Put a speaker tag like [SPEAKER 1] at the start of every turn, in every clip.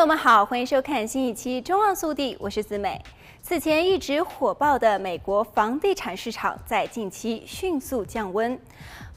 [SPEAKER 1] 朋友们好，欢迎收看新一期《中望速递》，我是子美。此前一直火爆的美国房地产市场在近期迅速降温，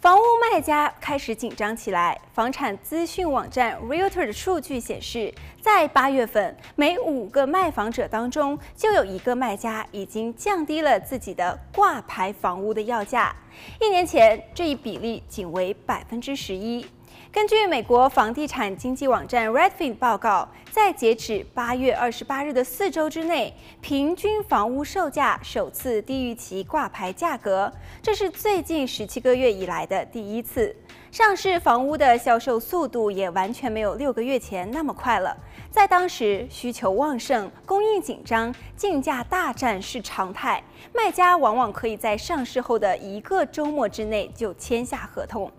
[SPEAKER 1] 房屋卖家开始紧张起来。房产资讯网站 Realtor 的数据显示，在八月份，每五个卖房者当中就有一个卖家已经降低了自己的挂牌房屋的要价。一年前，这一比例仅为百分之十一。根据美国房地产经济网站 Redfin 报告，在截止八月二十八日的四周之内，平均房屋售价首次低于其挂牌价格，这是最近十七个月以来的第一次。上市房屋的销售速度也完全没有六个月前那么快了。在当时，需求旺盛、供应紧张、竞价大战是常态，卖家往往可以在上市后的一个周末之内就签下合同。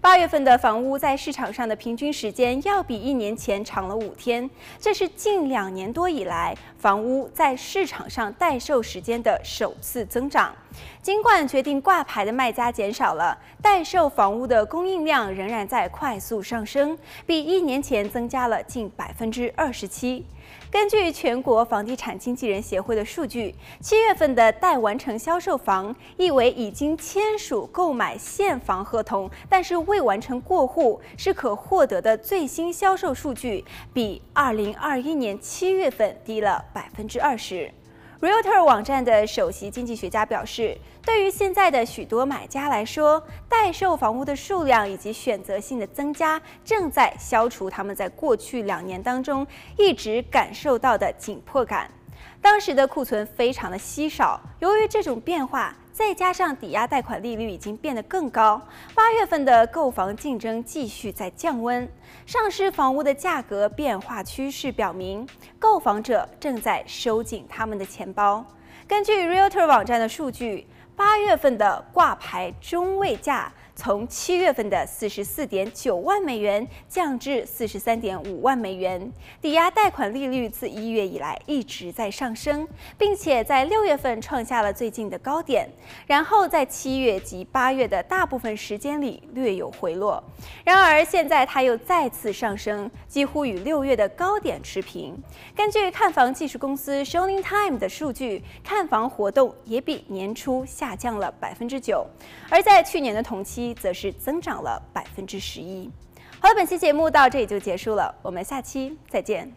[SPEAKER 1] 八月份的房屋在市场上的平均时间要比一年前长了五天，这是近两年多以来房屋在市场上待售时间的首次增长。尽管决定挂牌的卖家减少了，待售房屋的供应量仍然在快速上升，比一年前增加了近百分之二十七。根据全国房地产经纪人协会的数据，七月份的待完成销售房，意为已经签署购买现房合同，但是未完成过户，是可获得的最新销售数据，比二零二一年七月份低了百分之二十。Realtor 网站的首席经济学家表示，对于现在的许多买家来说，待售房屋的数量以及选择性的增加，正在消除他们在过去两年当中一直感受到的紧迫感。当时的库存非常的稀少，由于这种变化。再加上抵押贷款利率已经变得更高，八月份的购房竞争继续在降温。上市房屋的价格变化趋势表明，购房者正在收紧他们的钱包。根据 Realtor 网站的数据，八月份的挂牌中位价。从七月份的四十四点九万美元降至四十三点五万美元，抵押贷款利率自一月以来一直在上升，并且在六月份创下了最近的高点，然后在七月及八月的大部分时间里略有回落。然而现在它又再次上升，几乎与六月的高点持平。根据看房技术公司 ShowingTime 的数据，看房活动也比年初下降了百分之九，而在去年的同期则是增长了百分之十一。好了，本期节目到这里就结束了，我们下期再见。